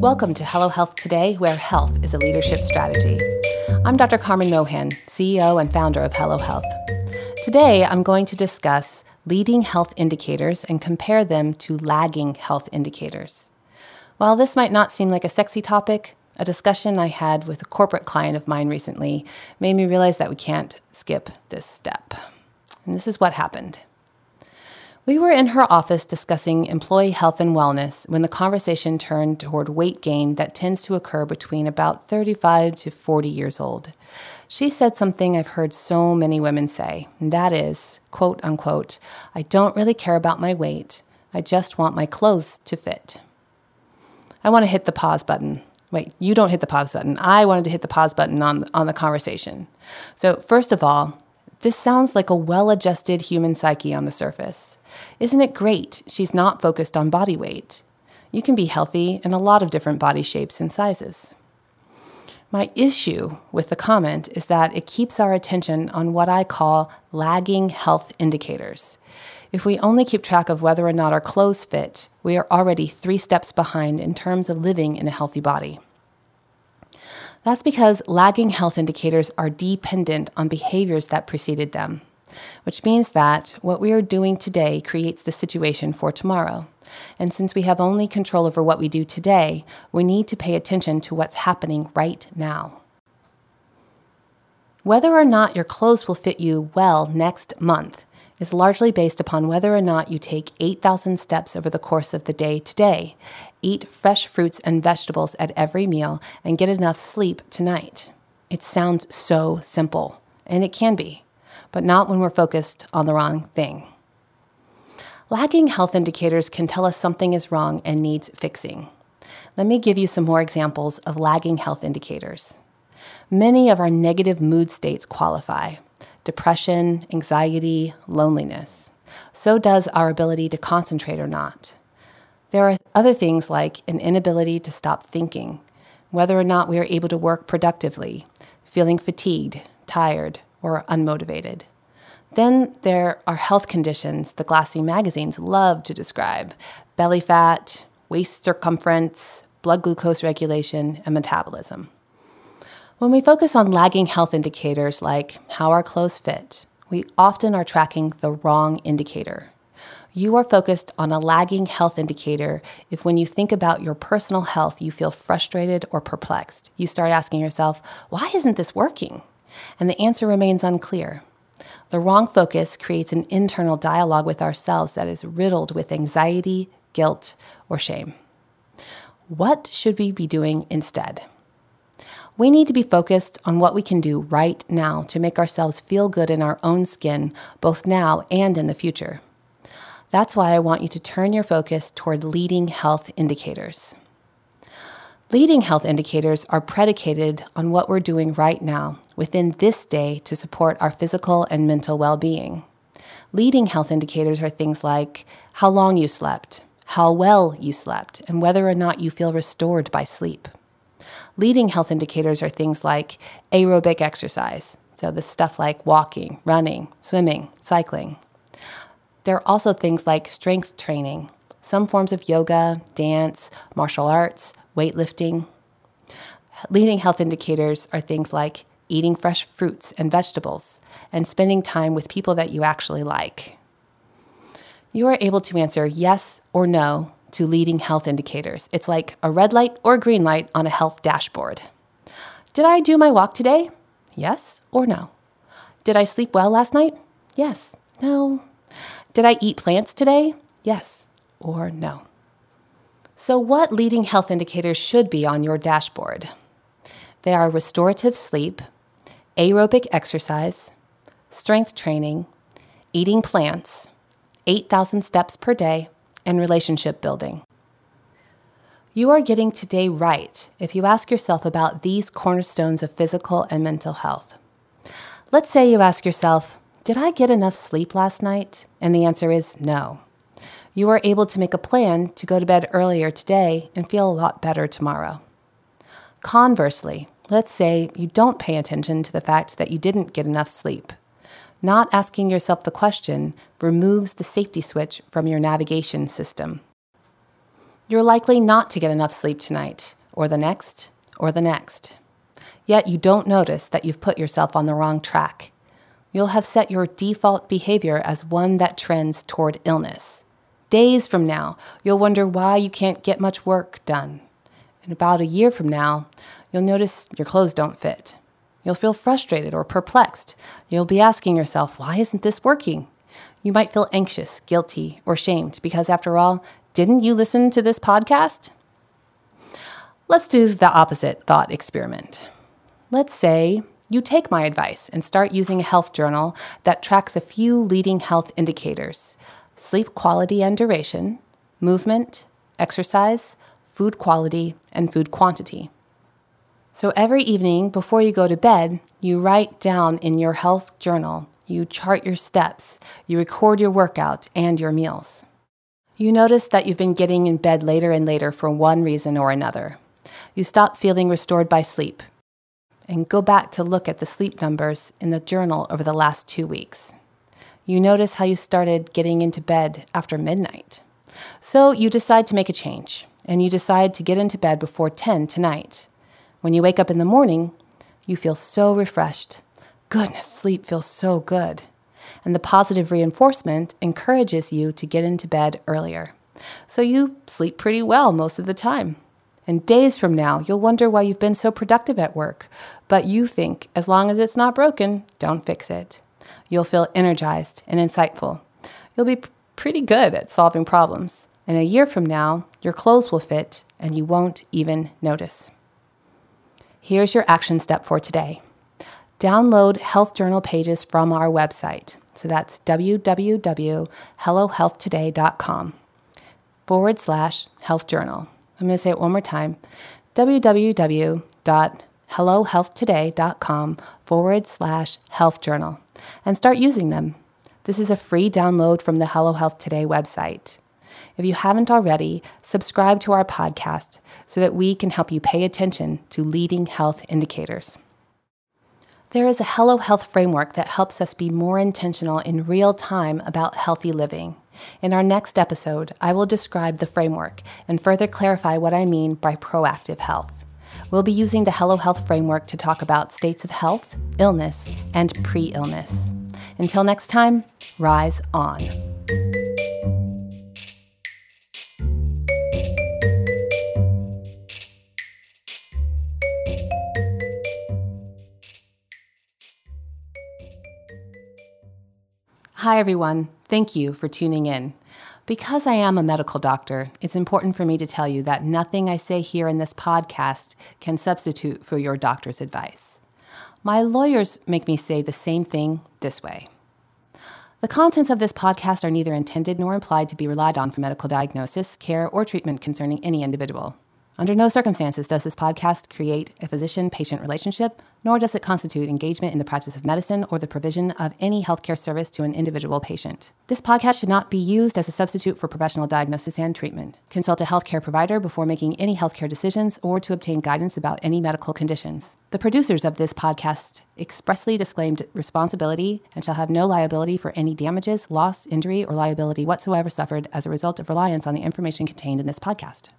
Welcome to Hello Health Today, where health is a leadership strategy. I'm Dr. Carmen Mohan, CEO and founder of Hello Health. Today, I'm going to discuss leading health indicators and compare them to lagging health indicators. While this might not seem like a sexy topic, a discussion I had with a corporate client of mine recently made me realize that we can't skip this step. And this is what happened. We were in her office discussing employee health and wellness when the conversation turned toward weight gain that tends to occur between about 35 to 40 years old. She said something I've heard so many women say, and that is, quote unquote, I don't really care about my weight. I just want my clothes to fit. I want to hit the pause button. Wait, you don't hit the pause button. I wanted to hit the pause button on, on the conversation. So, first of all, this sounds like a well adjusted human psyche on the surface. Isn't it great she's not focused on body weight? You can be healthy in a lot of different body shapes and sizes. My issue with the comment is that it keeps our attention on what I call lagging health indicators. If we only keep track of whether or not our clothes fit, we are already three steps behind in terms of living in a healthy body. That's because lagging health indicators are dependent on behaviors that preceded them which means that what we are doing today creates the situation for tomorrow. And since we have only control over what we do today, we need to pay attention to what's happening right now. Whether or not your clothes will fit you well next month is largely based upon whether or not you take 8,000 steps over the course of the day today, eat fresh fruits and vegetables at every meal, and get enough sleep tonight. It sounds so simple, and it can be but not when we're focused on the wrong thing. Lagging health indicators can tell us something is wrong and needs fixing. Let me give you some more examples of lagging health indicators. Many of our negative mood states qualify depression, anxiety, loneliness. So does our ability to concentrate or not. There are other things like an inability to stop thinking, whether or not we are able to work productively, feeling fatigued, tired, or unmotivated. Then there are health conditions the glassy magazines love to describe belly fat, waist circumference, blood glucose regulation, and metabolism. When we focus on lagging health indicators like how our clothes fit, we often are tracking the wrong indicator. You are focused on a lagging health indicator if, when you think about your personal health, you feel frustrated or perplexed. You start asking yourself, why isn't this working? And the answer remains unclear. The wrong focus creates an internal dialogue with ourselves that is riddled with anxiety, guilt, or shame. What should we be doing instead? We need to be focused on what we can do right now to make ourselves feel good in our own skin, both now and in the future. That's why I want you to turn your focus toward leading health indicators. Leading health indicators are predicated on what we're doing right now within this day to support our physical and mental well being. Leading health indicators are things like how long you slept, how well you slept, and whether or not you feel restored by sleep. Leading health indicators are things like aerobic exercise, so the stuff like walking, running, swimming, cycling. There are also things like strength training, some forms of yoga, dance, martial arts, weightlifting. Leading health indicators are things like eating fresh fruits and vegetables and spending time with people that you actually like. You are able to answer yes or no to leading health indicators. It's like a red light or green light on a health dashboard. Did I do my walk today? Yes or no? Did I sleep well last night? Yes. No. Did I eat plants today? Yes or no. So, what leading health indicators should be on your dashboard? They are restorative sleep, aerobic exercise, strength training, eating plants, 8,000 steps per day, and relationship building. You are getting today right if you ask yourself about these cornerstones of physical and mental health. Let's say you ask yourself, Did I get enough sleep last night? And the answer is no you are able to make a plan to go to bed earlier today and feel a lot better tomorrow. Conversely, let's say you don't pay attention to the fact that you didn't get enough sleep. Not asking yourself the question removes the safety switch from your navigation system. You're likely not to get enough sleep tonight, or the next, or the next. Yet you don't notice that you've put yourself on the wrong track. You'll have set your default behavior as one that trends toward illness. Days from now, you'll wonder why you can't get much work done. And about a year from now, you'll notice your clothes don't fit. You'll feel frustrated or perplexed. You'll be asking yourself, why isn't this working? You might feel anxious, guilty, or shamed because, after all, didn't you listen to this podcast? Let's do the opposite thought experiment. Let's say you take my advice and start using a health journal that tracks a few leading health indicators sleep quality and duration, movement, exercise, food quality, and food quantity. So every evening before you go to bed, you write down in your health journal, you chart your steps, you record your workout and your meals. You notice that you've been getting in bed later and later for one reason or another. You stop feeling restored by sleep and go back to look at the sleep numbers in the journal over the last two weeks. You notice how you started getting into bed after midnight. So you decide to make a change and you decide to get into bed before 10 tonight. When you wake up in the morning, you feel so refreshed. Goodness, sleep feels so good and the positive reinforcement encourages you to get into bed earlier. So you sleep pretty well most of the time. And days from now, you'll wonder why you've been so productive at work. But you think, as long as it's not broken, don't fix it. You'll feel energized and insightful. You'll be pretty good at solving problems. And a year from now, your clothes will fit and you won't even notice. Here's your action step for today download health journal pages from our website. So that's www.hellohealthtoday.com forward slash health journal. I'm going to say it one more time www.hellohealthtoday.com forward slash health journal and start using them. This is a free download from the Hello Health Today website. If you haven't already, subscribe to our podcast so that we can help you pay attention to leading health indicators. There is a Hello Health framework that helps us be more intentional in real time about healthy living. In our next episode, I will describe the framework and further clarify what I mean by proactive health. We'll be using the Hello Health framework to talk about states of health, illness, and pre illness. Until next time, rise on. Hi, everyone. Thank you for tuning in. Because I am a medical doctor, it's important for me to tell you that nothing I say here in this podcast can substitute for your doctor's advice. My lawyers make me say the same thing this way. The contents of this podcast are neither intended nor implied to be relied on for medical diagnosis, care, or treatment concerning any individual. Under no circumstances does this podcast create a physician patient relationship, nor does it constitute engagement in the practice of medicine or the provision of any healthcare service to an individual patient. This podcast should not be used as a substitute for professional diagnosis and treatment. Consult a healthcare provider before making any healthcare decisions or to obtain guidance about any medical conditions. The producers of this podcast expressly disclaimed responsibility and shall have no liability for any damages, loss, injury, or liability whatsoever suffered as a result of reliance on the information contained in this podcast.